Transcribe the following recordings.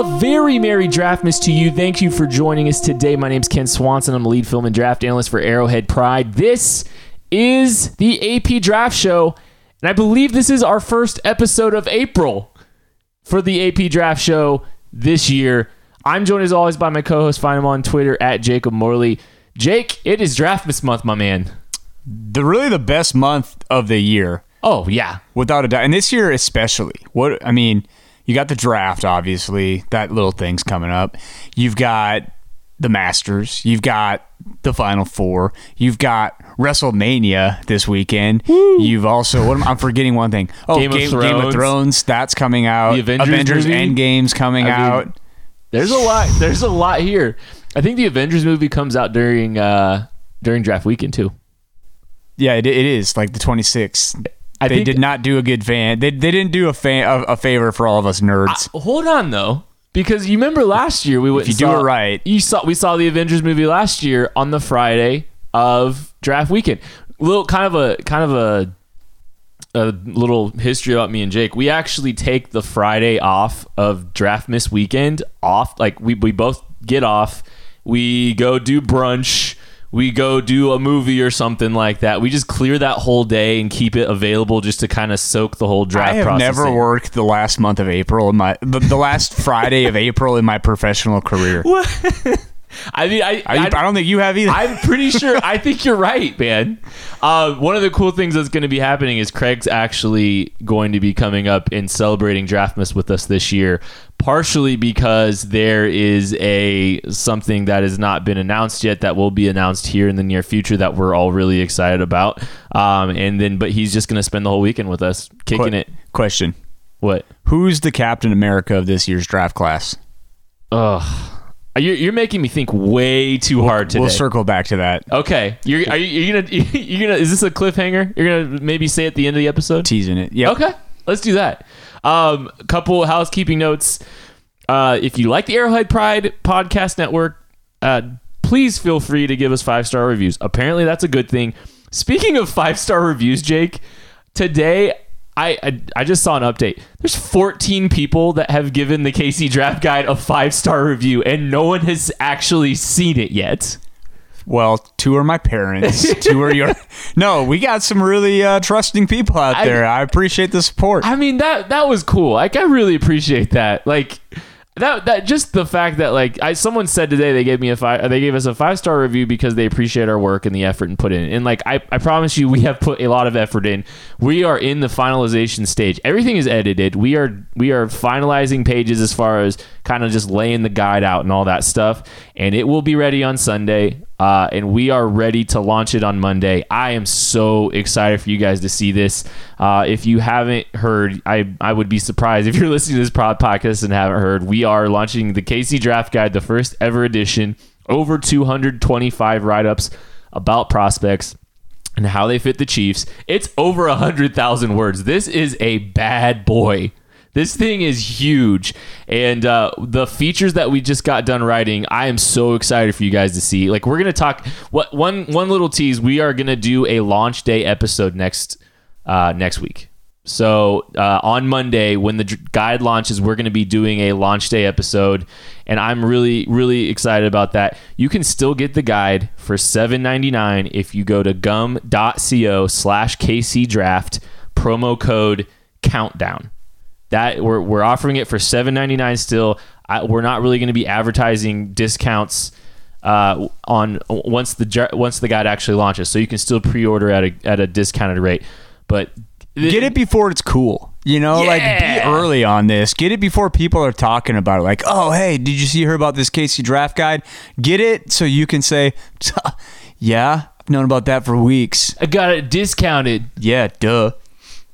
A very merry draftmas to you. Thank you for joining us today. My name's Kent Swanson. I'm a lead film and draft analyst for Arrowhead Pride. This is the AP Draft Show, and I believe this is our first episode of April for the AP Draft Show this year. I'm joined as always by my co-host. Find him on Twitter at Jacob Morley. Jake, it is Draftmas month, my man. the really the best month of the year, Oh yeah, without a doubt, and this year especially. What I mean, you got the draft, obviously. That little thing's coming up. You've got the Masters. You've got the Final Four. You've got WrestleMania this weekend. You've also what am, I'm forgetting one thing. Oh, Game of Game, Game of Thrones. That's coming out. The Avengers movie? Endgame's coming I mean, out. There's a lot. There's a lot here. I think the Avengers movie comes out during uh during draft weekend too. Yeah, it, it is like the 26th. I they did not do a good fan. They, they didn't do a fan a, a favor for all of us nerds. Hold on though, because you remember last year we went. you and do it right. you saw we saw the Avengers movie last year on the Friday of draft weekend. Little kind of a kind of a a little history about me and Jake. We actually take the Friday off of draft miss weekend off. Like we we both get off. We go do brunch. We go do a movie or something like that. We just clear that whole day and keep it available just to kind of soak the whole draft I have process. never worked the last month of April in my the, the last Friday of April in my professional career. I mean, I, I, I don't think you have either. I'm pretty sure. I think you're right, man. Uh, one of the cool things that's going to be happening is Craig's actually going to be coming up and celebrating Draftmas with us this year. Partially because there is a something that has not been announced yet that will be announced here in the near future that we're all really excited about. Um, and then, but he's just going to spend the whole weekend with us, kicking Que- it. Question: What? Who's the Captain America of this year's draft class? Ugh. You're, you're making me think way too hard today. We'll circle back to that. Okay, you're are you you're gonna you're gonna is this a cliffhanger? You're gonna maybe say at the end of the episode. Teasing it. Yeah. Okay, let's do that. Um, couple housekeeping notes. Uh, if you like the Arrowhead Pride podcast network, uh, please feel free to give us five star reviews. Apparently, that's a good thing. Speaking of five star reviews, Jake, today I, I I just saw an update. There's 14 people that have given the KC Draft Guide a five star review, and no one has actually seen it yet. Well, two are my parents. two are your. No, we got some really uh, trusting people out I- there. I appreciate the support. I mean that that was cool. Like I really appreciate that. Like that that just the fact that like I someone said today they gave me a five they gave us a five star review because they appreciate our work and the effort and put in. And like I, I promise you we have put a lot of effort in. We are in the finalization stage. Everything is edited. We are we are finalizing pages as far as kind of just laying the guide out and all that stuff. And it will be ready on Sunday. Uh, and we are ready to launch it on Monday. I am so excited for you guys to see this. Uh, if you haven't heard, I, I would be surprised if you're listening to this podcast and haven't heard. We are launching the KC Draft Guide, the first ever edition, over 225 write ups about prospects and how they fit the Chiefs. It's over 100,000 words. This is a bad boy. This thing is huge. And uh, the features that we just got done writing, I am so excited for you guys to see. Like we're going to talk what one one little tease, we are going to do a launch day episode next uh, next week. So uh, on Monday, when the guide launches, we're going to be doing a launch day episode, and I'm really, really excited about that. You can still get the guide for $7.99 if you go to gum.co slash KC draft, promo code countdown. That we're, we're offering it for $7.99 still. I, we're not really going to be advertising discounts uh, on once the once the guide actually launches. So you can still pre-order at a at a discounted rate, but get it before it's cool. You know, Yeah. like be early on this. Get it before people are talking about it. Like, oh, hey, did you see her about this KC draft guide? Get it so you can say, yeah, I've known about that for weeks. I got it discounted Yeah, duh.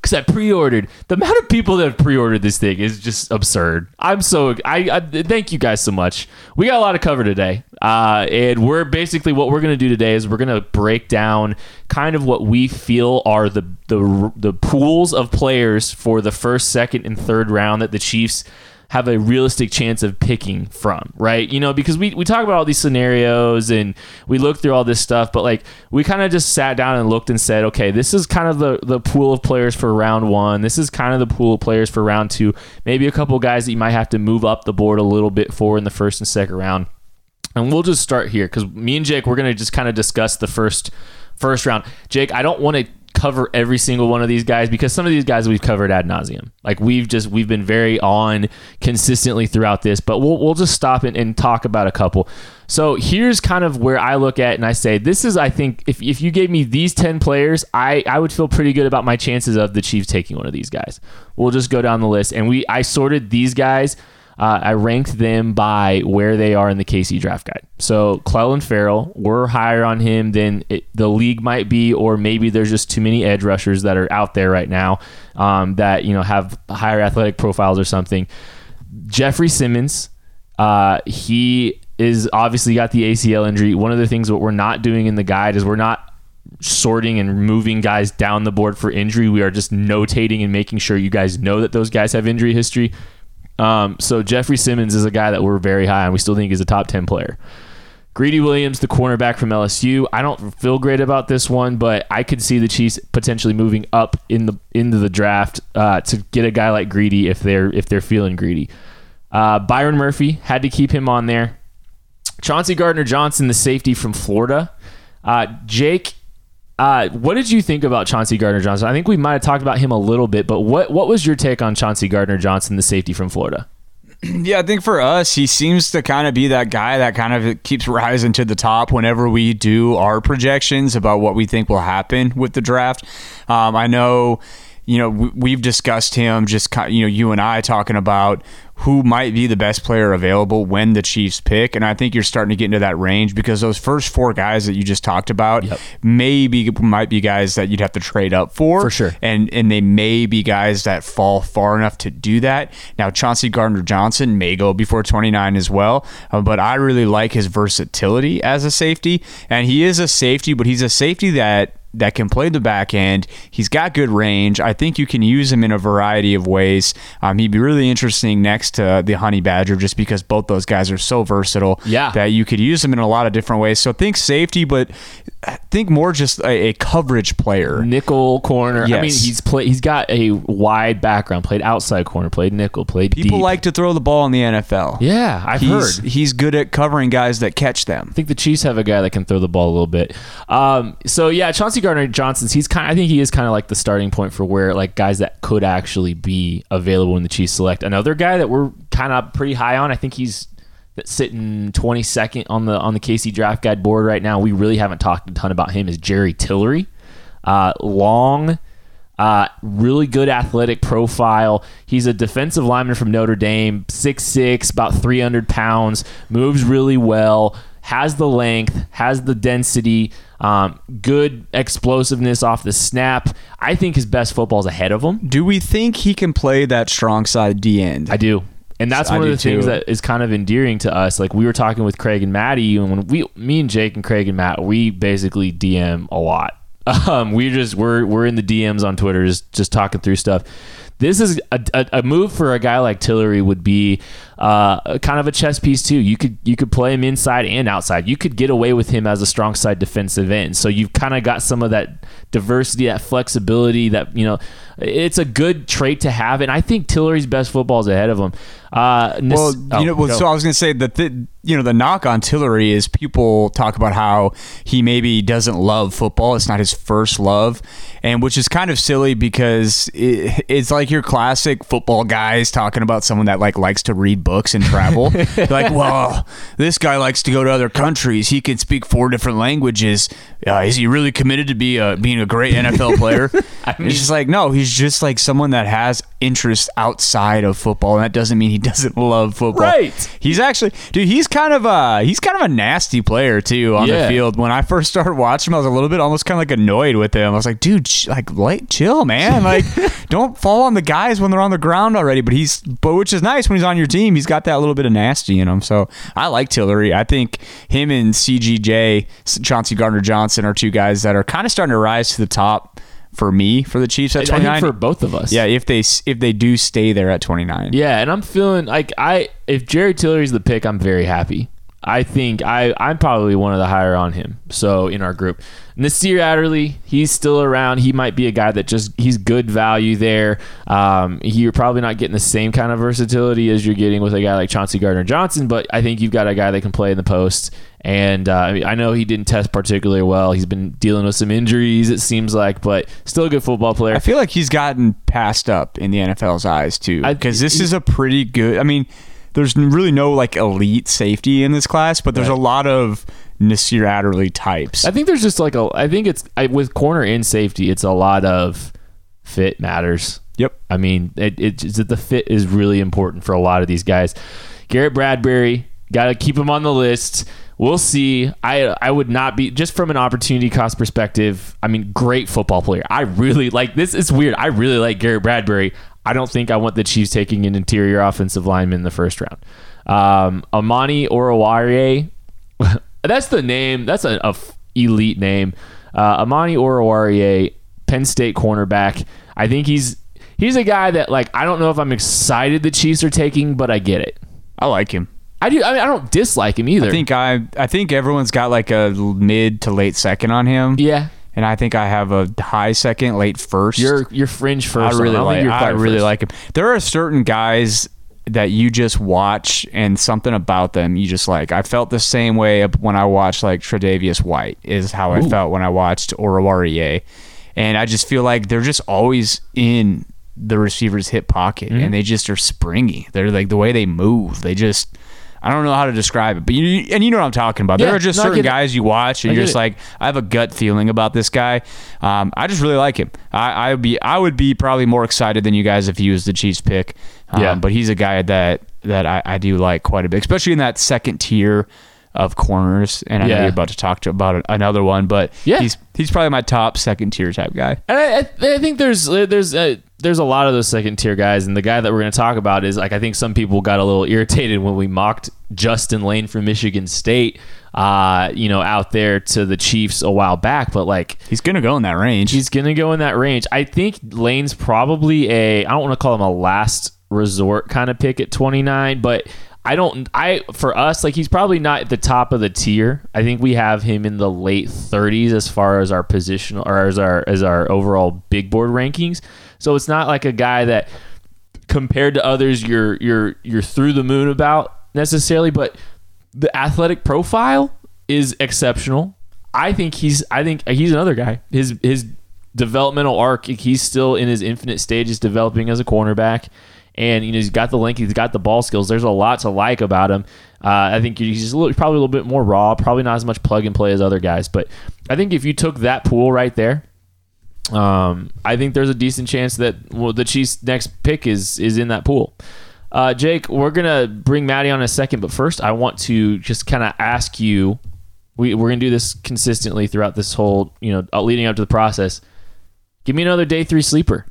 Because I pre-ordered. The amount of people that have pre-ordered this thing is just absurd. I'm so I, I thank you guys so much. We got a lot to cover today, uh, and we're basically what we're gonna do today is we're gonna break down kind of what we feel are the the the pools of players for the first, second, and third round that the Chiefs have a realistic chance of picking from, right? You know, because we, we talk about all these scenarios and we look through all this stuff, but like we kind of just sat down and looked and said, okay, this is kind of the, the pool of players for round one. This is kind of the pool of players for round two. Maybe a couple guys that you might have to move up the board a little bit for in the first and second round. And we'll just start here because me and Jake, we're gonna just kind of discuss the first first round. Jake, I don't want to cover every single one of these guys because some of these guys we've covered ad nauseum. Like we've just we've been very on consistently throughout this, but we'll we'll just stop and, and talk about a couple. So here's kind of where I look at and I say this is I think if, if you gave me these ten players, I, I would feel pretty good about my chances of the Chiefs taking one of these guys. We'll just go down the list and we I sorted these guys uh, I ranked them by where they are in the KC draft guide. So Clelin Ferrell, we're higher on him than it, the league might be, or maybe there's just too many edge rushers that are out there right now um, that you know have higher athletic profiles or something. Jeffrey Simmons, uh, he is obviously got the ACL injury. One of the things what we're not doing in the guide is we're not sorting and moving guys down the board for injury. We are just notating and making sure you guys know that those guys have injury history. Um, so Jeffrey Simmons is a guy that we're very high on. We still think is a top 10 player. Greedy Williams, the cornerback from LSU. I don't feel great about this one, but I could see the Chiefs potentially moving up in the into the draft uh, to get a guy like Greedy if they're if they're feeling greedy. Uh, Byron Murphy had to keep him on there. Chauncey Gardner Johnson, the safety from Florida. Uh, Jake, uh, what did you think about Chauncey Gardner Johnson? I think we might have talked about him a little bit, but what what was your take on Chauncey Gardner Johnson, the safety from Florida? Yeah, I think for us, he seems to kind of be that guy that kind of keeps rising to the top whenever we do our projections about what we think will happen with the draft. Um, I know, you know, we- we've discussed him just, you know, you and I talking about who might be the best player available when the Chiefs pick. And I think you're starting to get into that range because those first four guys that you just talked about Yep. maybe might be guys that you'd have to trade up for. For sure. And and they may be guys that fall far enough to do that. Now Chauncey Gardner Johnson may go before 29 as well, uh, but I really like his versatility as a safety. And he is a safety, but he's a safety that that can play the back end. He's got good range. I think you can use him in a variety of ways. Um, he'd be really interesting next to the Honey Badger just because both those guys are so versatile Yeah. that you could use them in a lot of different ways. So think safety, but think more just a, a coverage player. Nickel corner. I mean, he's play, He's got a wide background. Played outside corner. Played nickel. Played People deep. like to throw the ball in the NFL. Yeah, I've he's, heard. He's good at covering guys that catch them. I think the Chiefs have a guy that can throw the ball a little bit. Um, so yeah, Chauncey Gardner Johnson's he's kind. I think he is kind of like the starting point for where like guys that could actually be available in the Chiefs select. Another guy that we're kind of pretty high on. I think he's sitting 22nd on the on the KC draft guide board right now. We really haven't talked a ton about him. Is Jerry Tillery, uh, long. Uh, really good athletic profile. He's a defensive lineman from Notre Dame, 6'6, about 300 pounds, moves really well, has the length, has the density, um, good explosiveness off the snap. I think his best football is ahead of him. Do we think he can play that strong side D end? I do. And that's I one of the things too. that is kind of endearing to us. Like we were talking with Craig and Maddie, and when we, me and Jake and Craig and Matt, we basically DM a lot. Um, we just we're we're in the DMs on Twitter, just just talking through stuff. This is a, a, a move for a guy like Tillery would be uh, kind of a chess piece too. You could you could play him inside and outside. You could get away with him as a strong side defensive end. So you've kind of got some of that diversity, that flexibility. That you know, it's a good trait to have. And I think Tillery's best football is ahead of him. Uh, Nis- Well, oh, you know, well, so I was going to say that the, you know the knock on Tillery is people talk about how he maybe doesn't love football. It's not his first love, and which is kind of silly because it, it's like like your classic football guys talking about someone that like likes to read books and travel. like, well, this guy likes to go to other countries. He can speak four different languages. Uh, is he really committed to be a, being a great NFL player? it's just like no, he's just like someone that has interest outside of football, and that doesn't mean he doesn't love football. Right. He's actually, dude. He's kind of a he's kind of a nasty player too on Yeah. the field. When I first started watching him, I was a little bit almost kind of like annoyed with him. I was like, dude, ch- like, like chill, man. Like, don't fall on the guys when they're on the ground already. But he's, but which is nice when he's on your team. He's got that little bit of nasty in him. So I like Tillery. I think him and CGJ, Chauncey Gardner Johnson, are two guys that are kind of starting to rise to the top for me for the Chiefs at I twenty think for both of us. Yeah, if they if they do stay there at twenty nine. Yeah, and I'm feeling like I if Jerry Tillery's the pick, I'm very happy. I think I I'm probably one of the higher on him. So in our group, Nasir Adderley, he's still around. He might be a guy that just he's good value there. Um, you're probably not getting the same kind of versatility as you're getting with a guy like Chauncey Gardner Johnson, but I think you've got a guy that can play in the post. And uh, I, mean, I know he didn't test particularly well. He's been dealing with some injuries, it seems like, but still a good football player. I feel like he's gotten passed up in the NFL's eyes too, because this is a pretty good. I mean, there's really no like elite safety in this class, but there's a lot of Nasir Adderley types. I think there's just like a. I think it's I, with corner and safety. It's a lot of fit matters. Yep. I mean, it, it the fit is really important for a lot of these guys. Garrett Bradbury, got to keep him on the list. We'll see. I I would not be just from an opportunity cost perspective. I mean, great football player. I really like this. Is weird. I really like Garrett Bradbury. I don't think I want the Chiefs taking an interior offensive lineman in the first round. Um, Amani Oruwariye, that's the name. That's an elite name. Uh, Amani Oruwariye, Penn State cornerback. I think he's he's a guy that like I don't know if I'm excited the Chiefs are taking, but I get it. I like him. I do. I mean, I don't dislike him either. I think I I think everyone's got like a mid to late second on him. yeah, And I think I have a high second, late first. you're you're fringe first. I really think like. I really first. like him. There are certain guys that you just watch and something about them you just like. I felt the same way when I watched like Tre'Davious White is how I felt when I watched Oruwariye, and I just feel like they're just always in the receiver's hip pocket Mm-hmm. and they just are springy. They're like the way they move. They just. I don't know how to describe it, but you and you know what I'm talking about. Yeah, there are just no, certain guys you watch and I you're just it. like, I have a gut feeling about this guy. Um, I just really like him. I, I would be I would be probably more excited than you guys if he was the Chiefs pick. Um, Yeah. But he's a guy that that I, I do like quite a bit, especially in that second tier of corners. And I know you're about to talk to about another one, but Yeah. he's he's probably my top second tier type guy. And I, I, I think there's there's uh, there's a lot of those second tier guys, and the guy that we're going to talk about is like I think some people got a little irritated when we mocked Justin Layne from Michigan State, uh, you know, out there to the Chiefs a while back, but like He's gonna go in that range. he's going to go in that range. I think Layne's probably a I don't want to call him a last resort kind of pick at 29, but I don't I for us like he's probably not at the top of the tier. I think we have him in the late 30s as far as our position or as our as our overall big board rankings. So it's not like a guy that compared to others you're you're you're through the moon about necessarily, but the athletic profile is exceptional. I think he's I think he's another guy. His his developmental arc, he's still in his infinite stages developing as a cornerback. And you know he's got the length, he's got the ball skills. There's a lot to like about him. Uh, I think he's a little, probably a little bit more raw, probably not as much plug and play as other guys. But I think if you took that pool right there, um, I think there's a decent chance that well, the Chiefs' next pick is is in that pool. Uh, Jake, we're gonna bring Maddie on in a second, but first I want to just kind of ask you. We we're gonna do this consistently throughout this whole you know uh, leading up to the process. Give me another day three sleeper.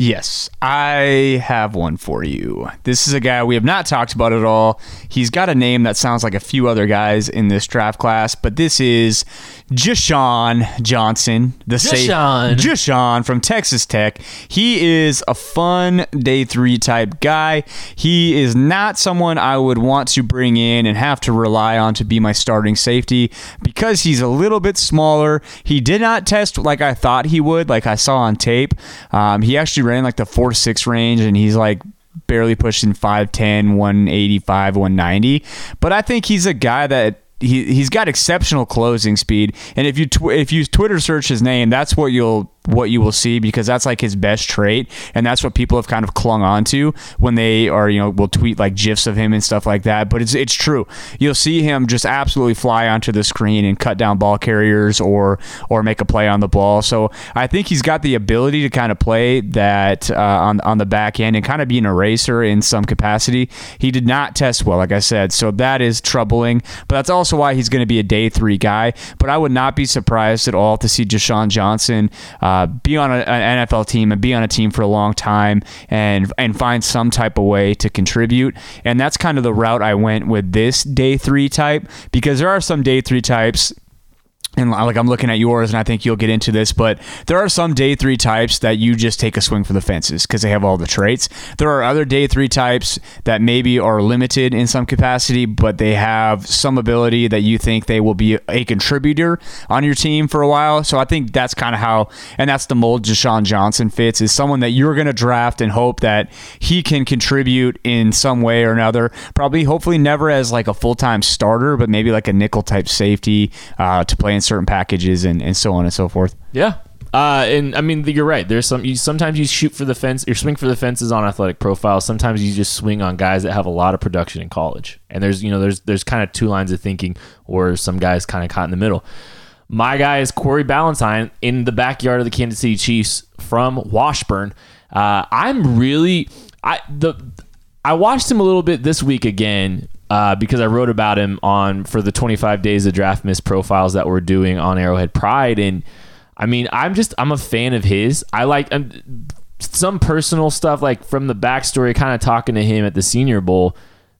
Yes, I have one for you. This is a guy we have not talked about at all. He's got a name that sounds like a few other guys in this draft class, but this is Jah'Shawn Johnson, the Jah'Shawn. Jah'Shawn from Texas Tech. He is a fun day three type guy. He is not someone I would want to bring in and have to rely on to be my starting safety because he's a little bit smaller. He did not test like I thought he would, like I saw on tape. Um, he actually ran like the 4 6 range, and he's like barely pushing 5'10, 185, 190. But I think he's a guy that he he's got exceptional closing speed, and if you tw- if you Twitter search his name, that's what you'll what you will see because that's like his best trait, and that's what people have kind of clung on to when they are you know will tweet like gifs of him and stuff like that. But it's it's true. You'll see him just absolutely fly onto the screen and cut down ball carriers or or make a play on the ball. So I think he's got the ability to kind of play that uh, on on the back end and kind of be an eraser in some capacity. He did not test well, like I said, so that is troubling. But that's also why he's going to be a day three guy. But I would not be surprised at all to see Deshaun Johnson uh, Uh, be on a, an NFL team and be on a team for a long time and and find some type of way to contribute. And that's kind of the route I went with this day three type because there are some day three types and like I'm looking at yours, and I think you'll get into this, but there are some day three types that you just take a swing for the fences because they have all the traits. There are other day three types that maybe are limited in some capacity, but they have some ability that you think they will be a contributor on your team for a while. So I think that's kind of how, and that's the mold Deshaun Johnson fits is someone that you're going to draft and hope that he can contribute in some way or another. Probably, hopefully, never as like a full time starter, but maybe like a nickel type safety uh, to play in certain packages and, and so on and so forth. Yeah. Uh, and I mean, you're right. There's some. You, sometimes you shoot for the fence. Your swing for the fences on athletic profiles. Sometimes you just swing on guys that have a lot of production in college. And there's, you know, there's there's kind of two lines of thinking, or some guys kind of caught in the middle. My guy is Corey Ballentine in the backyard of the Kansas City Chiefs from Washburn. Uh, I'm really, I the, I watched him a little bit this week again uh, because I wrote about him on for the 25 days of draft miss profiles that we're doing on Arrowhead Pride, and I mean, I'm just I'm a fan of his. I like um, some personal stuff, like from the backstory, kind of talking to him at the Senior Bowl.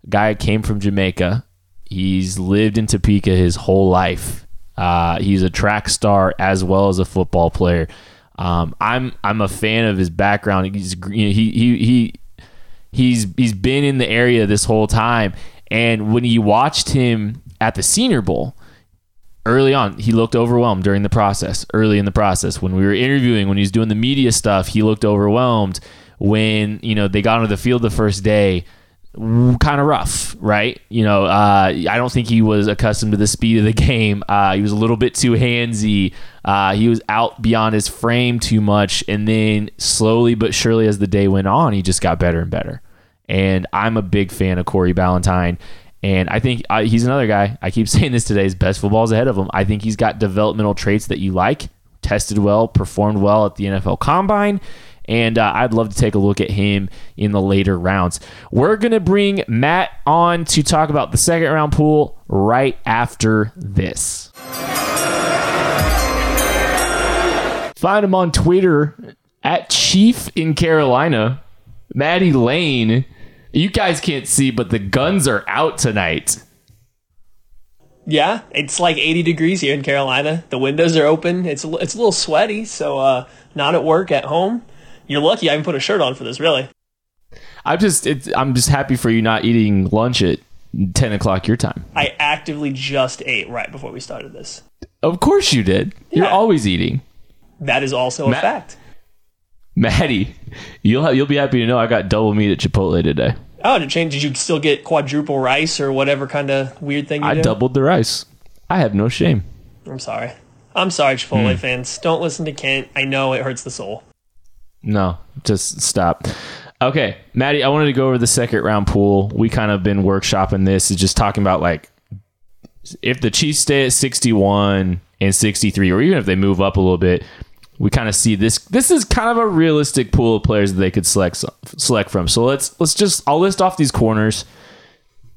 Guy came from Jamaica. He's lived in Topeka his whole life. Uh, he's a track star as well as a football player. Um, I'm I'm a fan of his background. He's he he he he's he's been in the area this whole time and when you watched him at the Senior Bowl, early on, he looked overwhelmed during the process. Early in the process, when we were interviewing, when he was doing the media stuff, he looked overwhelmed. When you know they got onto the field the first day, kind of rough, right? You know, uh, I don't think he was accustomed to the speed of the game. Uh, he was a little bit too handsy. Uh, he was out beyond his frame too much, and then slowly but surely, as the day went on, he just got better and better. And I'm a big fan of Corey Ballentine. And I think uh, he's another guy. I keep saying this today. His best football is ahead of him. I think he's got developmental traits that you like, tested well, performed well at the NFL Combine. And uh, I'd love to take a look at him in the later rounds. We're to bring Matt on to talk about the second round pool right after this. Find him on Twitter at Chief in Carolina. Maddie Lane you guys can't see, but the guns are out tonight. Yeah, it's like 80 degrees here in Carolina. The windows are open. It's a, it's a little sweaty, so uh, not at work, at home. You're lucky I haven't put a shirt on for this, really. I'm just I'm just happy for you not eating lunch at 10 o'clock your time. I actively just ate right before we started this. Of course you did. Yeah. You're always eating. That is also a fact. Maddie, you'll have, you'll be happy to know I got double meat at Chipotle today. Oh, did change? Did you still get quadruple rice or whatever kind of weird thing? You I do? doubled the rice. I have no shame. I'm sorry. I'm sorry, Chipotle mm. fans. Don't listen to Kent. I know it hurts the soul. No, just stop. Okay, Maddie, I wanted to go over the second round pool. We kind of been workshopping this, is just talking about like if the Chiefs stay at 61 and 63, or even if they move up a little bit, we kind of see this. This is kind of a realistic pool of players that they could select select from. So let's let's just I'll list off these corners.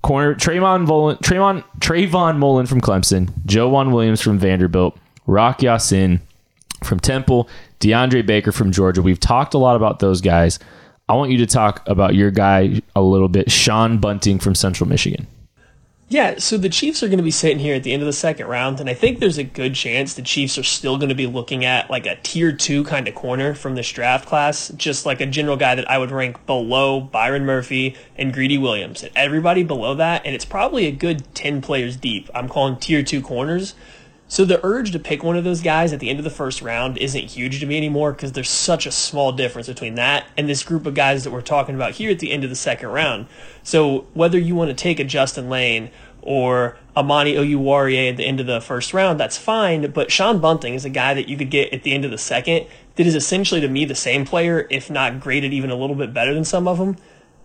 Corner Trevon Mullen, Trevon Trevon Mullen from Clemson, Joejuan Williams from Vanderbilt, Rock Ya-Sin from Temple, DeAndre Baker from Georgia. We've talked a lot about those guys. I want you to talk about your guy a little bit, Sean Bunting from Central Michigan. Yeah, so the Chiefs are going to be sitting here at the end of the second round, and I think there's a good chance the Chiefs are still going to be looking at like a tier two kind of corner from this draft class, just like a general guy that I would rank below Byron Murphy and Greedy Williams. And everybody below that, and it's probably a good 10 players deep. I'm calling tier two corners. So the urge to pick one of those guys at the end of the first round isn't huge to me anymore because there's such a small difference between that and this group of guys that we're talking about here at the end of the second round. So whether you want to take a Justin Layne or Amani Oruwariye at the end of the first round, that's fine. But Sean Bunting is a guy that you could get at the end of the second that is essentially to me the same player, if not graded even a little bit better than some of them.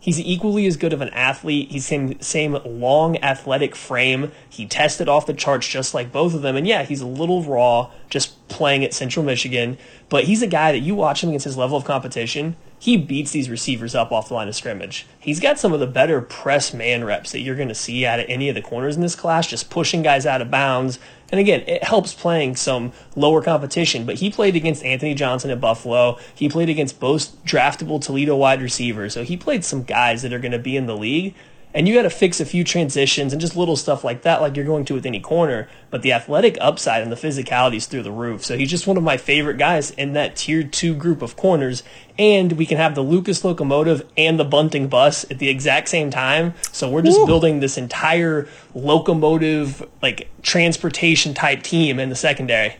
He's equally as good of an athlete. He's same same long athletic frame. He tested off the charts just like both of them. And yeah, he's a little raw just playing at Central Michigan, but he's a guy that you watch him against his level of competition he beats these receivers up off the line of scrimmage. He's got some of the better press man reps that you're going to see out of any of the corners in this class, just pushing guys out of bounds. And again, it helps playing some lower competition, but he played against Anthony Johnson at Buffalo. He played against both draftable Toledo wide receivers. So he played some guys that are going to be in the league and you got to fix a few transitions and just little stuff like that, like you're going to with any corner. But the athletic upside and the physicality is through the roof. So he's just one of my favorite guys in that tier two group of corners. And we can have the Lucas locomotive and the bunting bus at the exact same time. So we're just Ooh. building this entire locomotive, like transportation type team in the secondary.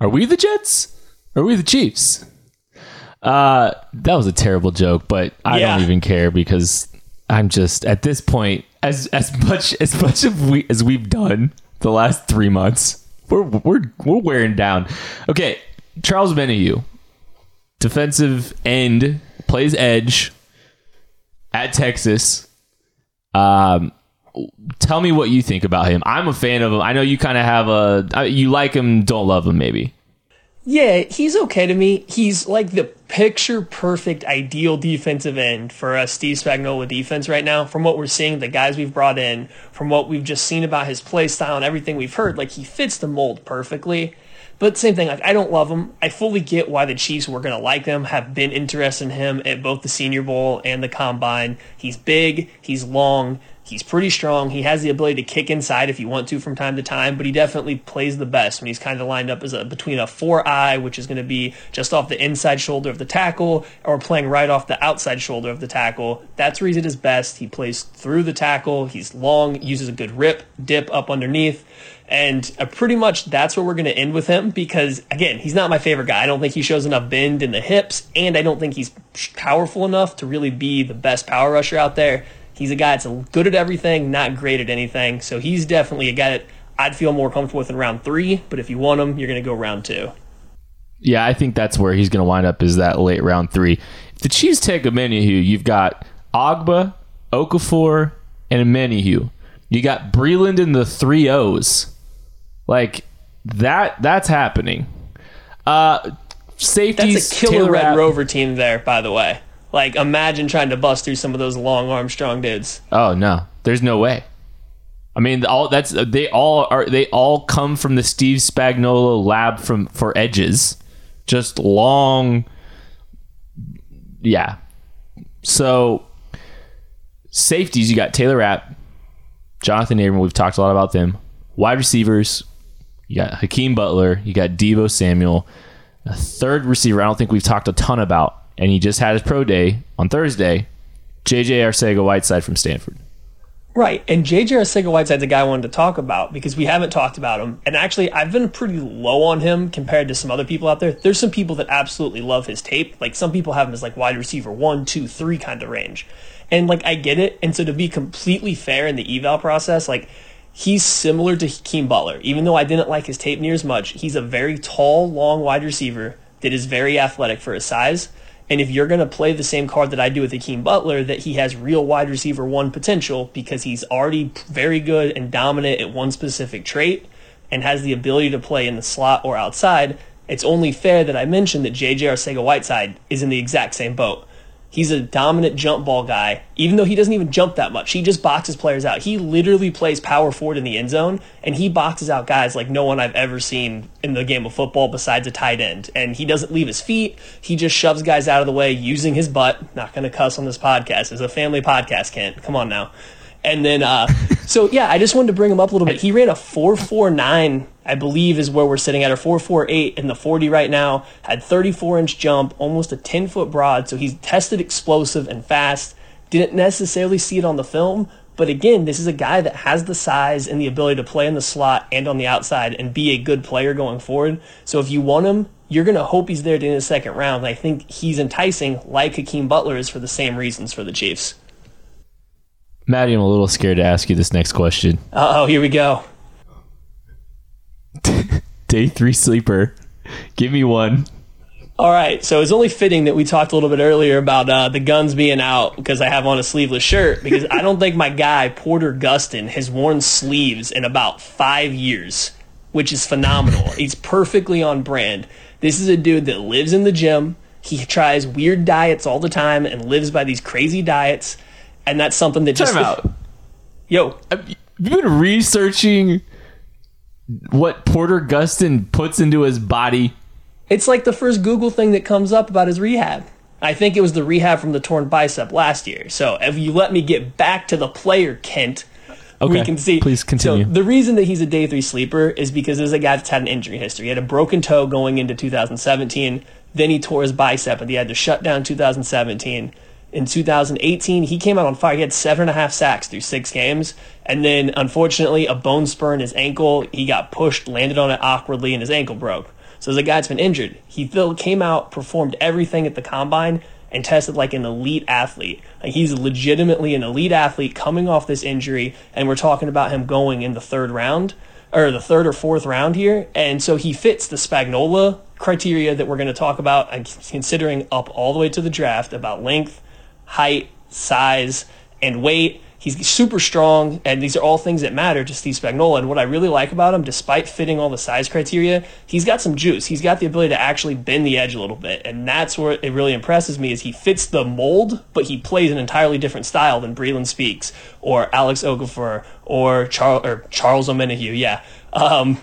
Are we the Jets? Are we the Chiefs? Uh, that was a terrible joke, but I yeah. don't even care because I'm just at this point as as much as much of we as we've done the last three months. We're we're we're wearing down. Okay, Charles Omenihu, defensive end, plays edge at Texas. Um, tell me what you think about him. I'm a fan of him. I know you kind of have a you like him, don't love him, maybe. Yeah, he's okay to me. He's like the picture perfect ideal defensive end for a Steve Spagnuolo defense right now. From what we're seeing, the guys we've brought in, from what we've just seen about his play style and everything we've heard, like he fits the mold perfectly. But same thing, like I don't love him. I fully get why the Chiefs were gonna like him, have been interested in him at both the Senior Bowl and the Combine. He's big, he's long, He's pretty strong. He has the ability to kick inside if you want to from time to time, but he definitely plays the best when he's kind of lined up as a between a four eye, which is going to be just off the inside shoulder of the tackle, or playing right off the outside shoulder of the tackle. That's where he's at his best. He plays through the tackle. He's long, uses a good rip, dip up underneath. And uh, pretty much that's where we're going to end with him because, again, he's not my favorite guy. I don't think he shows enough bend in the hips, and I don't think he's powerful enough to really be the best power rusher out there. He's a guy that's good at everything, not great at anything. So he's definitely a guy that I'd feel more comfortable with in round three. But if you want him, you're going to go round two. Yeah, I think that's where he's going to wind up is that late round three. If the Chiefs take Omenihu, you've got Ogbah, Okafor, and Omenihu. You got Breeland in the three O's. Like that that's happening. Uh safeties. That's a killer Red Rover team there, by the way. Like, imagine trying to bust through some of those long arm strong dudes. Oh no, there's no way. I mean, all that's they all are they all come from the Steve Spagnuolo lab from for edges, just long. Yeah. So safeties, you got Taylor Rapp, Jonathan Abram. We've talked a lot about them. Wide receivers, you got Hakeem Butler, you got Deebo Samuel. A third receiver, I don't think we've talked a ton about and he just had his pro day on Thursday. JJ Arcega Whiteside from Stanford. Right. And JJ Arcega Whiteside's a guy I wanted to talk about because we haven't talked about him. And actually, I've been pretty low on him compared to some other people out there. There's some people that absolutely love his tape. Like some people have him as like wide receiver one, two, three kind of range. And like I get it. And so to be completely fair in the eval process, like he's similar to Hakeem Butler. Even though I didn't like his tape near as much, he's a very tall, long wide receiver that is very athletic for his size. And if you're going to play the same card that I do with Hakeem Butler, that he has real wide receiver one potential because he's already very good and dominant at one specific trait and has the ability to play in the slot or outside, it's only fair that I mention that JJ Arcega Whiteside is in the exact same boat. He's a dominant jump ball guy, even though he doesn't even jump that much. He just boxes players out. He literally plays power forward in the end zone, and he boxes out guys like no one I've ever seen in the game of football besides a tight end. And he doesn't leave his feet. He just shoves guys out of the way using his butt. Not going to cuss on this podcast. It's a family podcast, Kent. Come on now. And then, uh, so yeah, I just wanted to bring him up a little bit. He ran a 449, I believe, is where we're sitting at, or 448 in the 40 right now. Had 34 inch jump, almost a 10 foot broad. So he's tested explosive and fast. Didn't necessarily see it on the film, but again, this is a guy that has the size and the ability to play in the slot and on the outside and be a good player going forward. So if you want him, you're going to hope he's there in the second round. And I think he's enticing, like Hakeem Butler is, for the same reasons for the Chiefs. Maddie, I'm a little scared to ask you this next question. oh, here we go. Day three sleeper. Give me one. All right, so it's only fitting that we talked a little bit earlier about uh, the guns being out because I have on a sleeveless shirt because I don't think my guy Porter Gustin has worn sleeves in about five years, which is phenomenal. He's perfectly on brand. This is a dude that lives in the gym. He tries weird diets all the time and lives by these crazy diets, and that's something that just Time out. yo. Have you been researching what Porter Gustin puts into his body? It's like the first Google thing that comes up about his rehab. I think it was the rehab from the torn bicep last year. So if you let me get back to the player, Kent, we can see. please continue. So the reason that he's a day three sleeper is because this is a guy that's had an injury history. He had a broken toe going into 2017. Then he tore his bicep and he had to shut down 2017. In 2018, he came out on fire. He had seven and a half sacks through six games. And then, unfortunately, a bone spur in his ankle. He got pushed, landed on it awkwardly, and his ankle broke. So as a guy that's been injured, he still came out, performed everything at the combine, and tested like an elite athlete. Like he's legitimately an elite athlete coming off this injury, and we're talking about him going in the third round or the third or fourth round here. And so he fits the Spagnuolo criteria that we're going to talk about, considering up all the way to the draft about length, height, size, and weight. He's super strong, and these are all things that matter to Steve Spagnuolo. And what I really like about him, despite fitting all the size criteria, he's got some juice. He's got the ability to actually bend the edge a little bit, and that's where it really impresses me. Is he fits the mold, but he plays an entirely different style than Breeland Speaks or Alex Okafor or Charles or Charles Omenihu. Yeah. Um,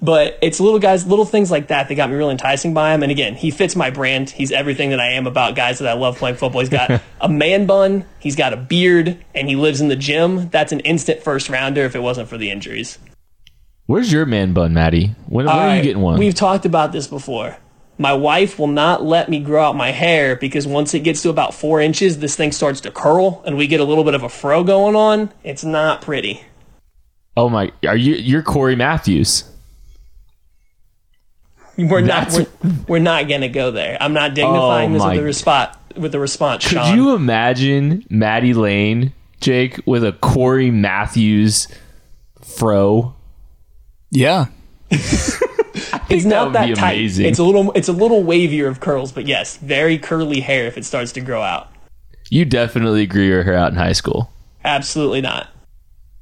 but it's little guys, little things like that that got me really enticing by him. And again, he fits my brand. He's everything that I am about guys that I love playing football. He's got a man bun, he's got a beard, and he lives in the gym. That's an instant first rounder if it wasn't for the injuries. Where's your man bun, Maddie? When, when All are you getting one? We've talked about this before. My wife will not let me grow out my hair because once it gets to about four inches, this thing starts to curl and we get a little bit of a fro going on. It's not pretty. oh my, are you? You're Corey Matthews. We're not. We're, we're not gonna go there. I'm not dignifying Oh this with the response. With the response, Could Sean. you imagine Maddie Lane, Jake, with a Corey Matthews fro? Yeah. it's not would that tight. amazing. It's a little. It's a little wavier of curls, but yes, very curly hair if it starts to grow out. You definitely grew your hair out in high school. Absolutely not.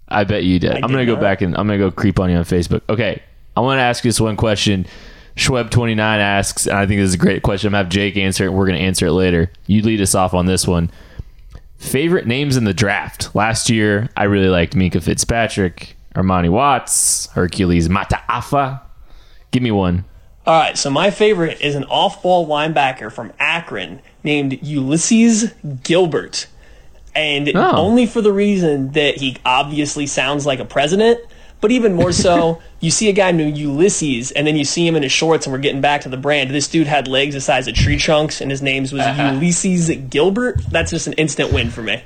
I bet you did. I I'm gonna did go back and I'm gonna go creep on you on Facebook. Okay, I want to ask you this one question. Schweb29 asks, and I think this is a great question. I'm gonna have Jake answer it. We're gonna answer it later. You lead us off on this one. Favorite names in the draft last year? I really liked Minkah Fitzpatrick, Armani Watts, Hercules Mata'afa. Give me one. All right, so my favorite is an off-ball linebacker from Akron named Ulysses Gilbert, and Oh. only for the reason that he obviously sounds like a president. But even more so, you see a guy named Ulysses, and then you see him in his shorts, and we're getting back to the brand. This dude had legs the size of tree trunks, and his name was uh-huh. Ulysses Gilbert. That's just an instant win for me.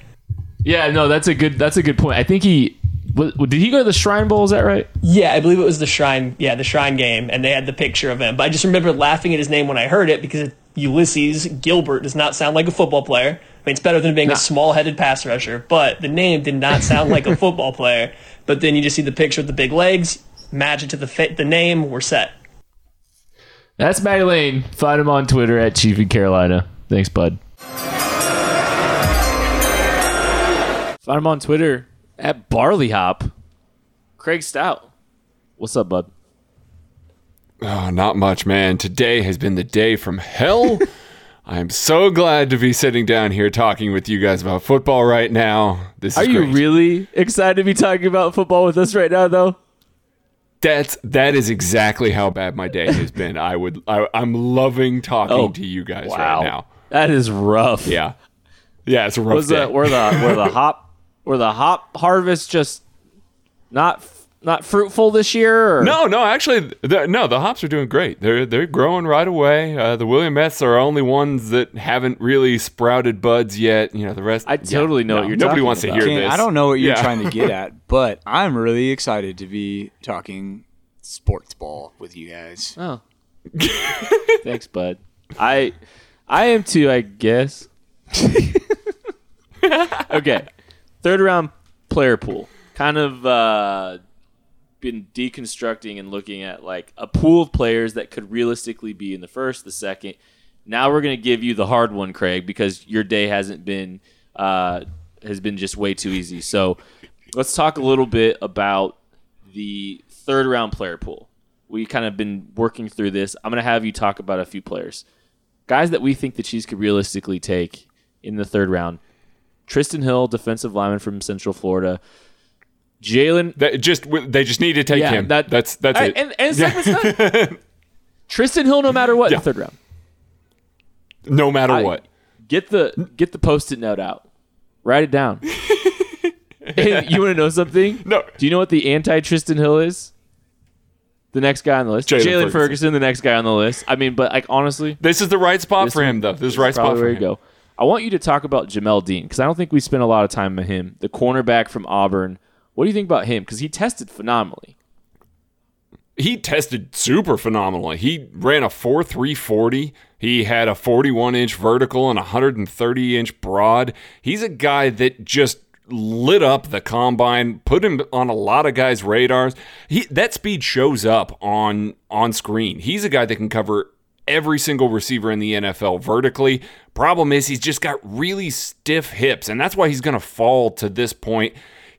Yeah, no, that's a good. That's a good point. I think he did. He go to the Shrine Bowl. Is that right? Yeah, I believe it was the Shrine. Yeah, the Shrine game, and they had the picture of him. But I just remember laughing at his name when I heard it because Ulysses Gilbert does not sound like a football player. I mean, it's better than being a small-headed pass rusher, but the name did not sound like a football player. But then you just see the picture of the big legs, match it to the fit, the name, we're set. That's Maddie Lane. Find him on Twitter at Chief in Carolina. Thanks, bud. Find him on Twitter at Barley Hop. Craig Stout. What's up, bud? Oh, not much, man. Today has been the day from hell. I'm so glad to be sitting down here talking with you guys about football right now. This is Are you great. really excited to be talking about football with us right now, though? That's that is exactly how bad my day has been. I would I, I'm loving talking Oh, to you guys Wow, right now. that is rough. Yeah, yeah, it's a rough was day. the were the were the hop were the hop harvest just not not fruitful this year? Or? No, no, actually, the, no. The hops are doing great. They're they're growing right away. Uh, the Willamettes are only ones that haven't really sprouted buds yet. You know, the rest. I totally know what you're Nobody talking wants about. to hear King, this. I don't know what you're Yeah. trying to get at, but I'm really excited to be talking sports ball with you guys. Oh. Thanks, bud. I I am too, I guess. okay. Third round player pool. Kind of uh been deconstructing and looking at like a pool of players that could realistically be in the first, the second. Now we're going to give you the hard one, Craig, because your day hasn't been uh, has been just way too easy. So let's talk a little bit about the third round player pool. We kind of been working through this. I'm going to have you talk about a few players, guys that we think the Chiefs could realistically take in the third round. Trysten Hill, defensive lineman from Central Florida. Jalen That just they just need to take Yeah, him. that- that's that's I- it. And, and done. Trysten Hill, no matter what, in Yeah. the third round. no matter I- what. Get the get the post-it note out. Write it down. and you want to know something? No. Do you know what the anti Trysten Hill is? The next guy on the list, Jaylon Ferguson. Ferguson. the next guy on the list. I mean, but like honestly, This is the right spot for him, though. This is the right spot probably for where him. you go. I want you to talk about Jamel Dean because I don't think we spent a lot of time on him. The cornerback from Auburn. What do you think about him? Because he tested phenomenally. he tested super phenomenally. He ran a 4.340. He had a 41 inch vertical and a 130 inch broad. He's a guy that just lit up the combine, put him on a lot of guys' radars. He that speed shows up on on screen. He's a guy that can cover every single receiver in the NFL vertically. Problem is he's just got really stiff hips, and that's why he's going to fall to this point.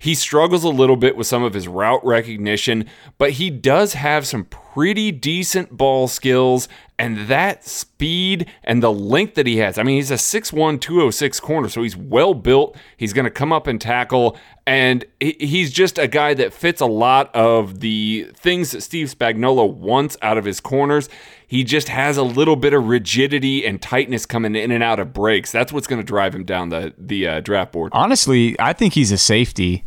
He struggles a little bit with some of his route recognition, but he does have some pretty decent ball skills and that speed and the length that he has. I mean, he's a 6'1, 206 corner, so he's well built. He's going to come up and tackle, and he's just a guy that fits a lot of the things that Steve Spagnuolo wants out of his corners. He just has a little bit of rigidity and tightness coming in and out of breaks. That's what's going to drive him down the the uh, draft board. Honestly, I think he's a safety.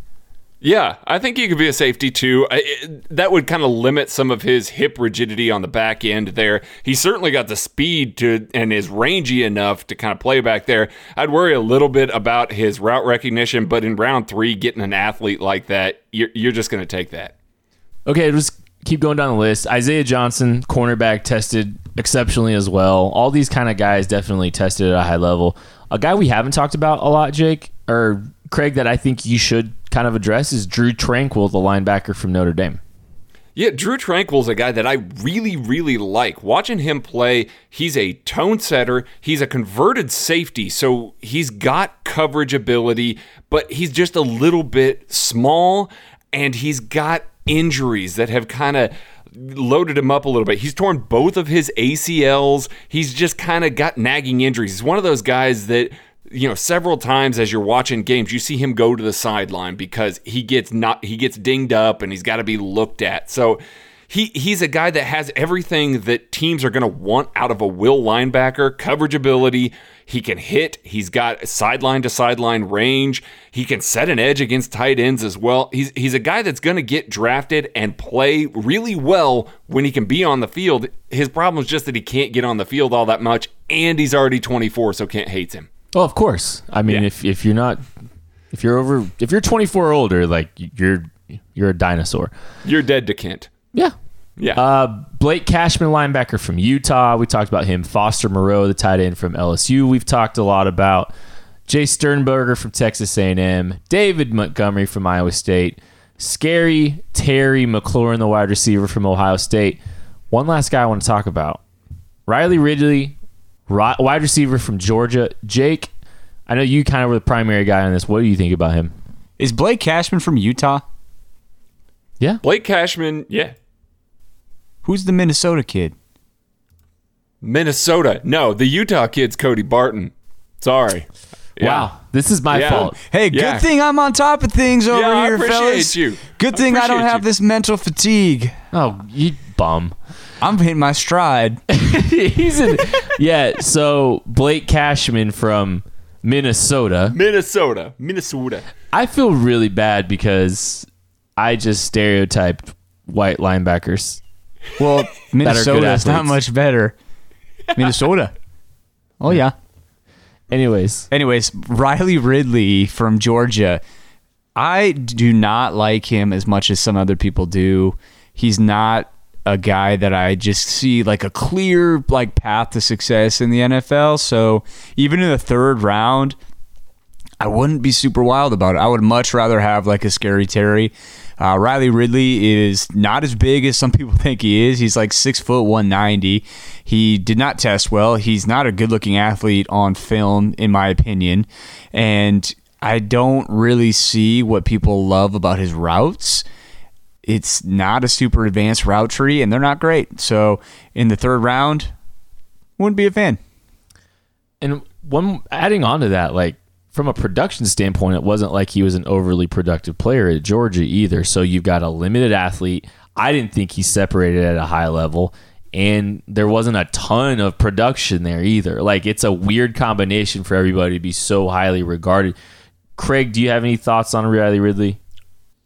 Yeah, I think he could be a safety too. I- it- that would kind of limit some of his hip rigidity on the back end there. He's certainly got the speed to and is rangy enough to kind of play back there. I'd worry a little bit about his route recognition, but in round three, getting an athlete like that, you're, you're just going to take that. Okay, just keep going down the list. Isaiah Johnson, cornerback, tested exceptionally as well. All these kind of guys definitely tested at a high level. A guy we haven't talked about a lot, Jake, or Craig, that I think you should kind of address is Drew Tranquill, the linebacker from Notre Dame. Yeah, Drew Tranquill's a guy that I really, really like. Watching him play, he's a tone setter. He's a converted safety, so he's got coverage ability, but he's just a little bit small, and he's got injuries that have kind of loaded him up a little bit. He's torn both of his ACLs. He's just kind of got nagging injuries. He's one of those guys that you know several times as you're watching games you see him go to the sideline because he gets not he gets dinged up and he's got to be looked at. So he he's a guy that has everything that teams are going to want out of a will linebacker. Coverage ability he can hit he's got sideline to sideline range he can set an edge against tight ends as well. He's he's a guy that's going to get drafted and play really well when he can be on the field. His problem is just that he can't get on the field all that much and he's already 24 so Kent hates him Well, of course. I mean, Yeah. if if you're not, if you're over, if you're 24 or older, like you're you're a dinosaur. You're dead to Kent. Yeah. Yeah. Uh, Blake Cashman, linebacker from Utah. We talked about him. Foster Moreau, the tight end from LSU. We've talked a lot about Jace Sternberger from Texas A&M. David Montgomery from Iowa State. Scary Terry McLaurin, the wide receiver from Ohio State. One last guy I want to talk about. Riley Ridley, ri- wide receiver from Georgia. Jake, I know you kind of were the primary guy on this. What do you think about him? Is Blake Cashman from Utah? Yeah. Blake Cashman, yeah. Who's the Minnesota kid? Minnesota. No, the Utah kid's Cody Barton. Sorry. Yeah. Wow. This is my Yeah. fault. Hey, Yeah. good thing I'm on top of things over Yeah, I here, appreciate fellas. you. Good thing I, don't have you. this mental fatigue. Oh, you bum. I'm hitting my stride. He's in. yeah. So Blake Cashman from Minnesota. Minnesota. Minnesota. I feel really bad because I just stereotyped white linebackers. Well, Minnesota is not much better. Minnesota. Oh yeah. Anyways, Anyways, Riley Ridley from Georgia. I do not like him as much as some other people do. He's not a guy that I just see like a clear like path to success in the NFL. So even in the third round, I wouldn't be super wild about it. I would much rather have like a scary Terry. Uh, Riley Ridley is not as big as some people think he is. He's like six foot one ninety. He did not test well. He's not a good looking athlete on film, in my opinion, and I don't really see what people love about his routes. It's not a super advanced route tree, and they're not great. So in the third round, wouldn't be a fan. And one adding on to that, like from a production standpoint, it wasn't like he was an overly productive player at Georgia either. So you've got a limited athlete. I didn't think he separated at a high level. And there wasn't a ton of production there either. Like it's a weird combination for everybody to be so highly regarded. Craig, do you have any thoughts on Riley Ridley?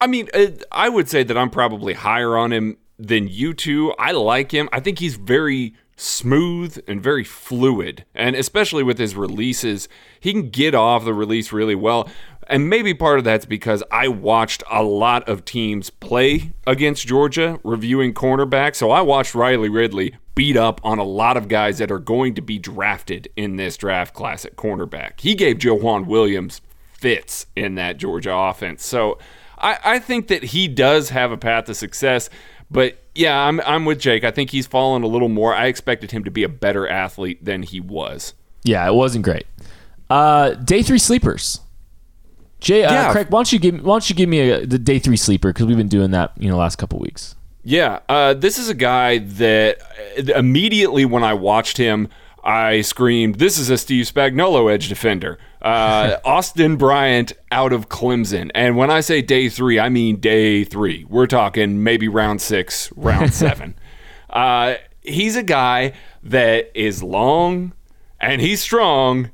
I mean, uh, I would say that I'm probably higher on him than you two. I like him. I think he's very smooth and very fluid. And especially with his releases, he can get off the release really well. And maybe part of that's because I watched a lot of teams play against Georgia reviewing cornerbacks. So I watched Riley Ridley beat up on a lot of guys that are going to be drafted in this draft class at cornerback. He gave Joejuan Williams fits in that Georgia offense. So I, I think that he does have a path to success. But yeah, I'm I'm with Jake. I think he's fallen a little more. I expected him to be a better athlete than he was. Yeah, it wasn't great. Uh, day three sleepers. Jay, uh, Yeah. Craig, why don't you give why don't you give me a, the day three sleeper because we've been doing that you know last couple weeks. Yeah, uh, this is a guy that uh, immediately when I watched him, I screamed, "This is a Steve Spagnuolo edge defender." Uh, Austin Bryant out of Clemson, and when I say day three, I mean day three. We're talking maybe round six, round seven. Uh, he's a guy that is long and he's strong,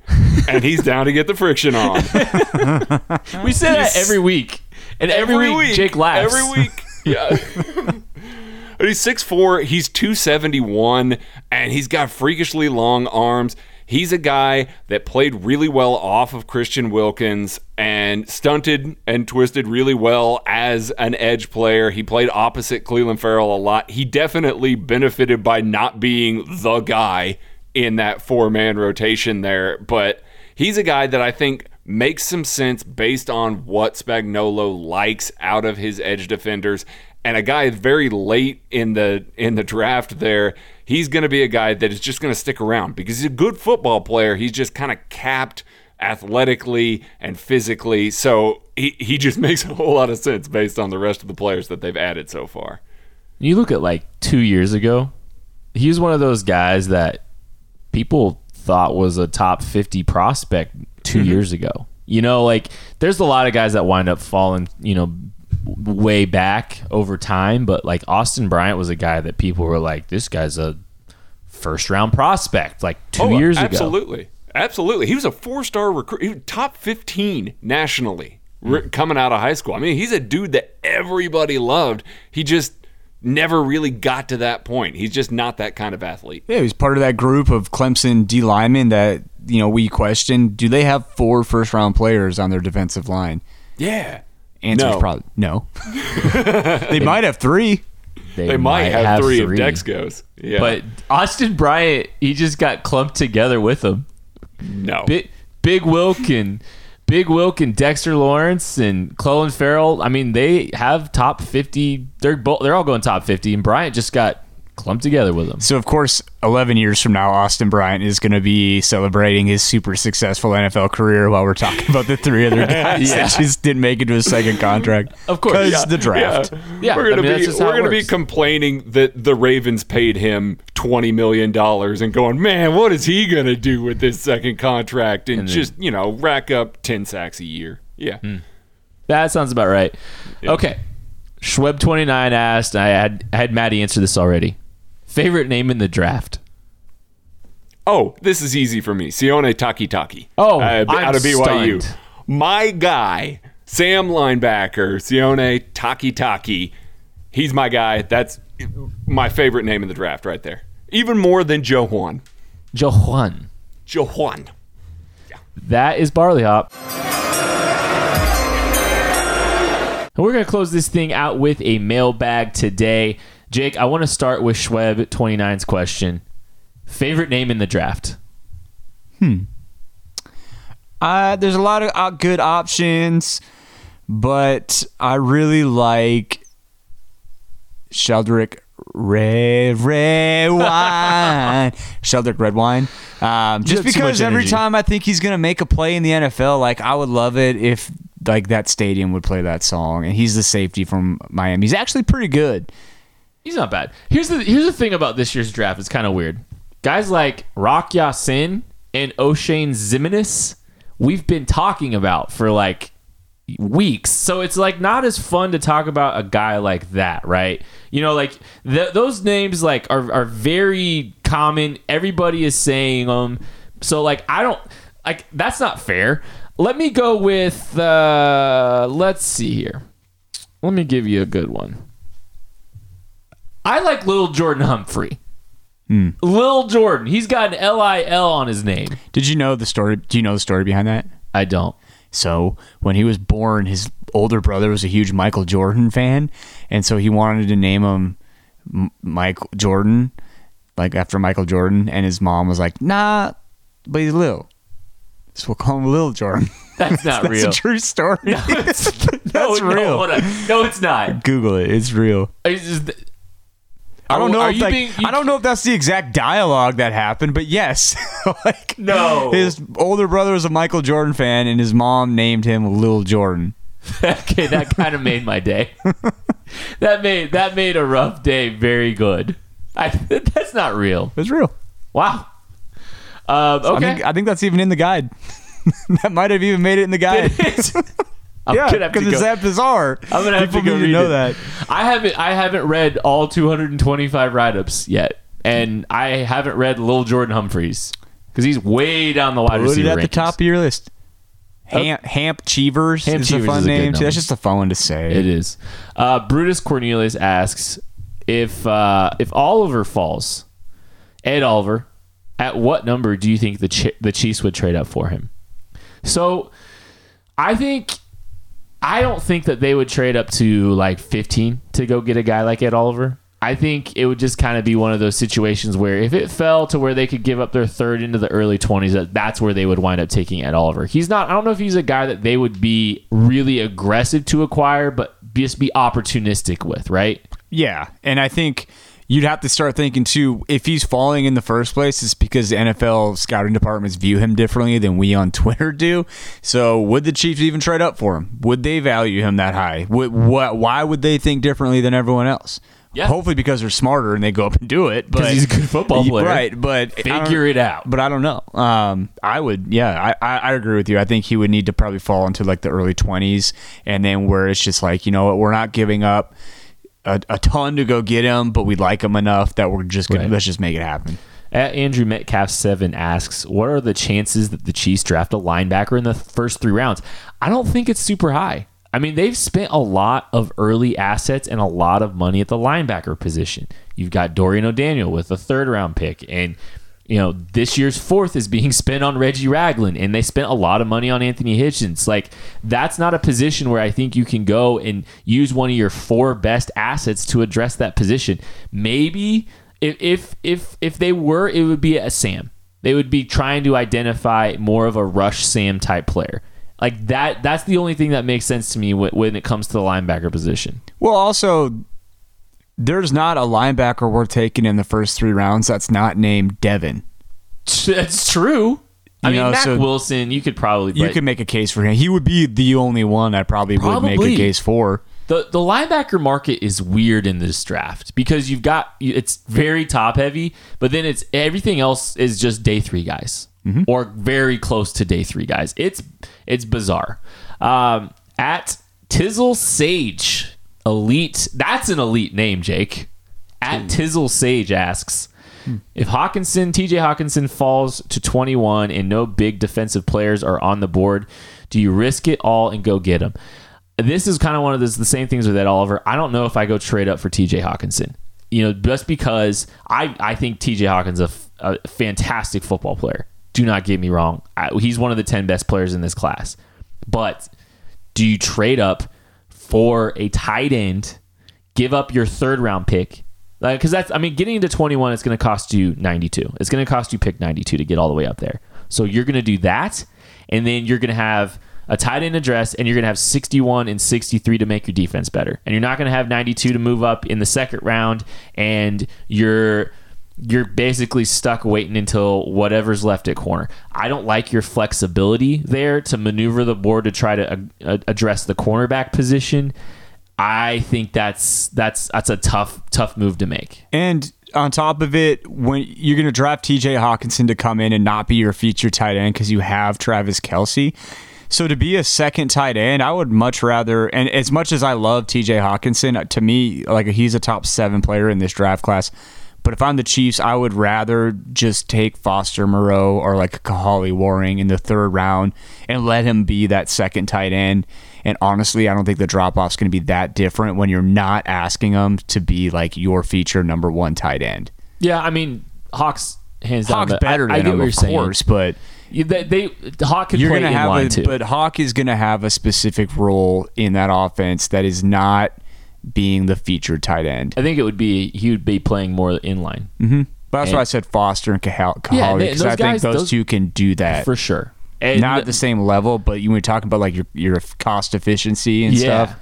and he's down to get the friction on. We say that every week, and every, week, Jake laughs. Every week. Yeah. he's 6'4, he's 271, and he's got freakishly long arms. He's a guy that played really well off of Christian Wilkins and stunted and twisted really well as an edge player. He played opposite Clelin Ferrell a lot. He definitely benefited by not being the guy in that four man rotation there, but he's a guy that I think makes some sense based on what Spagnuolo likes out of his edge defenders. And a guy very late in the in the draft there, he's going to be a guy that is just going to stick around because he's a good football player. He's just kind of capped athletically and physically. So he, he just makes a whole lot of sense based on the rest of the players that they've added so far. You look at like two years ago, he was one of those guys that people thought was a top 50 prospect 2 mm-hmm. years ago. You know, like there's a lot of guys that wind up falling, you know, way back over time, but like Austin Bryant was a guy that people were like, this guy's a first round prospect like two Oh, years ago. absolutely. Absolutely. He was a four star recruit, top 15 nationally re- hmm. coming out of high school. I mean, he's a dude that everybody loved. He just never really got to that point. He's just not that kind of athlete. Yeah, he's part of that group of Clemson D linemen that you know we questioned. Do they have four first round players on their defensive line? Yeah. Answer's No. probably no. they might have three. They might, have, three, if Dex goes. Yeah. But Austin Bryant, he just got clumped together with them. no. Big, Big Wilk and Big Wilk and Dexter Lawrence and Clelin Ferrell. I mean, they have top fifty. They're both. They're all going top fifty, and Bryant just got clumped together with them. So of course, eleven years from now, Austin Bryant is going to be celebrating his super successful NFL career while we're talking about the three other guys Yeah. that just didn't make it to a second contract. Of course, 'Cause yeah. the draft. Yeah, Yeah, we're gonna mean, that's be we're gonna be complaining that the Ravens paid him twenty million dollars and going, man, what is he gonna do with this second contract and, And then- just you know rack up ten sacks a year? Yeah, Hmm. That sounds about right. Okay, Schweb twenty nine asked. I had I had Maddie answer this already. Favorite name in the draft? Oh, this is easy for me. Sione Takitaki. Oh, uh, I'm out of BYU. stunned. My guy, Sam linebacker, Sione Takitaki. He's my guy. That's my favorite name in the draft right there. Even more than Joejuan. Joe Juan. Joejuan. That is Barley Hop. And we're going to close this thing out with a mailbag today. Jake, I want to start with Schweb 29's question. Favorite name in the draft? Hmm. Uh, there's a lot of uh, good options, but I really like Sheldrick Red Red Wine. Sheldrick Redwine. Um, just have too much because every time I think he's gonna make a play in the NFL, like I would love it if like that stadium would play that song. And he's the safety from Miami. He's actually pretty good. He's not bad. Here's the here's the thing about this year's draft. It's kind of weird. Guys like Rock Ya-Sin and Oshane Ximines, we've been talking about for like weeks. So it's like not as fun to talk about a guy like that, right? You know, like th- those names like are are very common. Everybody is saying them. So like I don't like that's not fair. Let me go with uh let's see here. Let me give you a good one. I like Little Jordan Humphrey. Lil Jordan. He's got an L I L on his name. Did you know the story? Do you know the story behind that? I don't. So when he was born, his older brother was a huge Michael Jordan fan, and so he wanted to name him M- Michael Jordan, like after Michael Jordan. And his mom was like, "Nah, but he's little, so we'll call him Lil Jordan." That's not That's real. That's a true story. no, That's no, real. on. No, it's not. Google it; it's real. It's just- I don't know. are if like, being- I don't know if that's the exact dialogue that happened, but yes, like No. his older brother was a Michael Jordan fan, and his mom named him Lil Jordan. okay, that kind of made my day. that made that made a rough day very good. I, that's not real. It's real. Wow. Um, okay. I think I think that's even in the guide. that might have even made it in the guide. I'm yeah, gonna have to because it's that bizarre. I'm gonna have People to go need read to know it. that. I haven't I haven't read all 225 write-ups yet, and I haven't read Lil Jordan Humphreys because he's way down the wide Put it receiver at the top of your list. Hamp, Hamp Cheevers Hamp is Cheevers a fun is a name too. That's just a fun one to say. It is. Uh, Brutus Cornelius asks if uh, if Oliver falls, Ed Oliver, at what number do you think the Ch- the Chiefs would trade up for him? So, I think I don't think that they would trade up to like 15 to go get a guy like Ed Oliver. I think it would just kind of be one of those situations where if it fell to where they could give up their third into the early 20s, that that's where they would wind up taking Ed Oliver. He's not, I don't know if he's a guy that they would be really aggressive to acquire, but just be opportunistic with, right? Yeah, and I think you'd have to start thinking too. If he's falling in the first place, it's because the NFL scouting departments view him differently than we on Twitter do. So, would the Chiefs even trade up for him? Would they value him that high? Would, what? Why would they think differently than everyone else? Yeah. Hopefully, because they're smarter and they go up and do it. But he's a good football player. right? But Figure it out. But I don't know. Um, I would, yeah, I, I, I agree with you. I think he would need to probably fall into like the early twenties, and then where it's just like, you know what, we're not giving up a, a ton to go get him, but we like him enough that we're just gonna Right. let's just make it happen. At Andrew Metcalf seven asks, "What are the chances that the Chiefs draft a linebacker in the first three rounds?" I don't think it's super high. I mean, they've spent a lot of early assets and a lot of money at the linebacker position. You've got Dorian O'Daniel with a third round pick, and you know this year's fourth is being spent on Reggie Ragland, and they spent a lot of money on Anthony Hitchens. Like that's not a position where I think you can go and use one of your four best assets to address that position. Maybe if if if if they were, it would be a Sam. They would be trying to identify more of a rush Sam type player. Like that. That's the only thing that makes sense to me when, when it comes to the linebacker position. Well, also, there's not a linebacker we're taking in the first three rounds that's not named Devin. That's true. I mean, know, Mack so Wilson, you could probably. You could make a case for him. He would be the only one I probably, would make a case for. the the linebacker market is weird in this draft because you've got it's very top heavy, but then it's everything else is just day three guys or very close to day three guys. It's it's bizarre. Um, at Tizzle Sage, elite. That's an elite name, Jake. At Tizzle Sage asks. Hmm. If Hockenson, TJ Hockenson falls to 21 and no big defensive players are on the board, do you risk it all and go get him? This is kind of one of those, the same things with Ed Oliver. I don't know if I go trade up for TJ Hockenson. You know, just because I, I think TJ Hawkins a, f- a fantastic football player. Do not get me wrong. I, he's one of the 10 best players in this class. But do you trade up for a tight end, give up your third round pick? Uh, like, Because that's, I mean, getting into 21, it's going to cost you 92. It's going to cost you pick 92 to get all the way up there. So you're going to do that, and then you're going to have a tight end address, and you're going to have 61 and 63 to make your defense better. And you're not going to have 92 to move up in the second round, and you're you're basically stuck waiting until whatever's left at corner. I don't like your flexibility there to maneuver the board to try to uh, address the cornerback position. I think that's that's that's a tough tough move to make. And on top of it, when you're going to draft TJ Hockenson to come in and not be your feature tight end because you have Travis Kelce. So to be a second tight end, I would much rather. And as much as I love TJ Hockenson, to me, like he's a top seven player in this draft class. But if I'm the Chiefs, I would rather just take Foster Moreau or like Kahale Warring in the third round and let him be that second tight end. And honestly, I don't think the drop off is going to be that different when you're not asking them to be like your feature number one tight end. Yeah, I mean, Hawks hands Hawk's down. better I, than I him, of course, but they, they Hawk you're gonna have a, too. but Hawk is gonna have a specific role in that offense that is not being the featured tight end. I think it would be he would be playing more inline Mm-hmm. But that's And- why I said Foster and Yeah, because those I think those, those- two can do that. for sure. And not at the same level, but when you were talking about like your your cost efficiency and Yeah. stuff.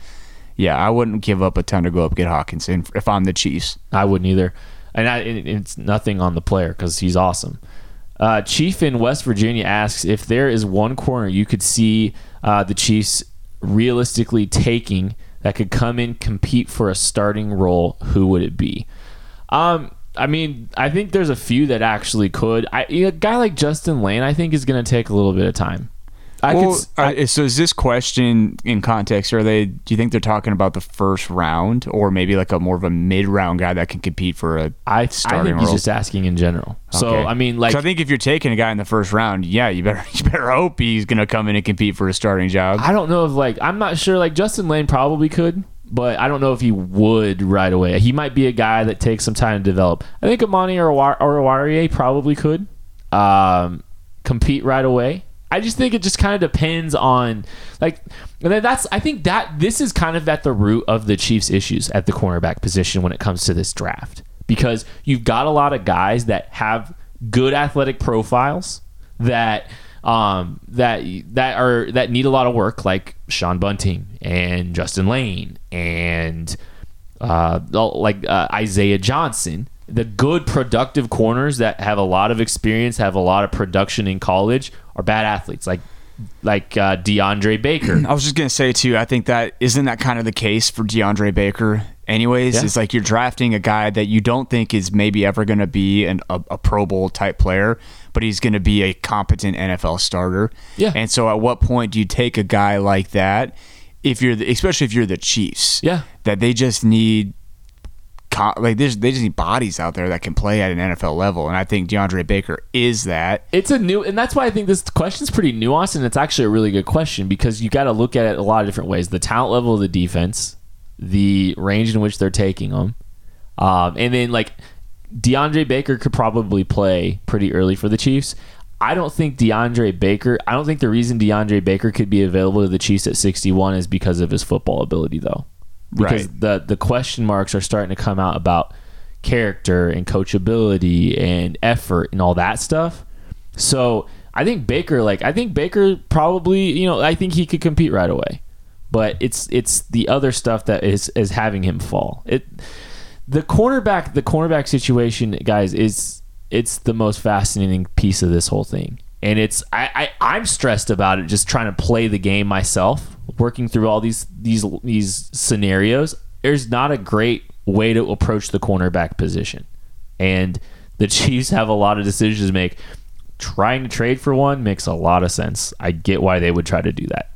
Yeah, I wouldn't give up a ton to go up get Hockenson if I'm the Chiefs. I wouldn't either. And I, it- it's nothing on the player because he's awesome. Uh, Chief in West Virginia asks if there is one corner you could see uh, the Chiefs realistically taking that could come in compete for a starting role. Who would it be? Um, I mean, I think there's a few that actually could. I, a guy like Justin Layne, I think, is going to take a little bit of time. I well, could. I- so is this question in context? Are they? Do you think they're talking about the first round, or maybe like a more of a mid-round guy that can compete for a I, starting I think he's just asking in general. So I mean, like, so I think if you're taking a guy in the first round, yeah, you better you better hope he's going to come in and compete for a starting job. I don't know if like I'm not sure. Like Justin Layne probably could, but I don't know if he would right away. He might be a guy that takes some time to develop. I think Amani or Oruwariye probably could um, compete right away. I just think it just kind of depends on like, and then that's I think that this is kind of at the root of the Chiefs' issues at the cornerback position when it comes to this draft because you've got a lot of guys that have good athletic profiles that um, that that are that need a lot of work, like Sean Bunting and Justin Layne and uh, like uh, Isaiah Johnson. The good, productive corners that have a lot of experience, have a lot of production in college, are bad athletes, like like uh, DeAndre Baker. I was just gonna say too. I think that isn't that kind of the case for DeAndre Baker. Anyways, Yeah. it's like you're drafting a guy that you don't think is maybe ever going to be an, a, a Pro Bowl type player, but he's going to be a competent NFL starter. Yeah. And so, at what point do you take a guy like that? If you're, the, especially if you're the Chiefs, Yeah. that they just need, like there's, they just need bodies out there that can play at an NFL level, and I think DeAndre Baker is that. it's a new and that's why i think this question's pretty nuanced and it's actually a really good question because you got to look at it a lot of different ways. The talent level of the defense the range in which they're taking them um, and then like deandre baker could probably play pretty early for the chiefs. I don't think deandre baker i don't think the reason deandre baker could be available to the chiefs at 61 is because of his football ability though because Right. the the question marks are starting to come out about character and coachability and effort and all that stuff. So I think Baker, like I think Baker probably, you know, I think he could compete right away. But it's it's the other stuff that is is having him fall. It the cornerback the cornerback situation, guys, is it's the most fascinating piece of this whole thing. And it's I, I I'm stressed about it just trying to play the game myself, working through all these these these scenarios. There's not a great way to approach the cornerback position. And the Chiefs have a lot of decisions to make. Trying to trade for one makes a lot of sense. I get why they would try to do that.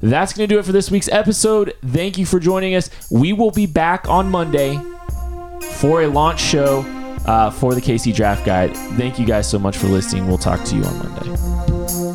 That's going to do it for this week's episode. Thank you for joining us. We will be back on Monday for a launch show uh, for the KC Draft Guide. Thank you guys so much for listening. We'll talk to you on Monday.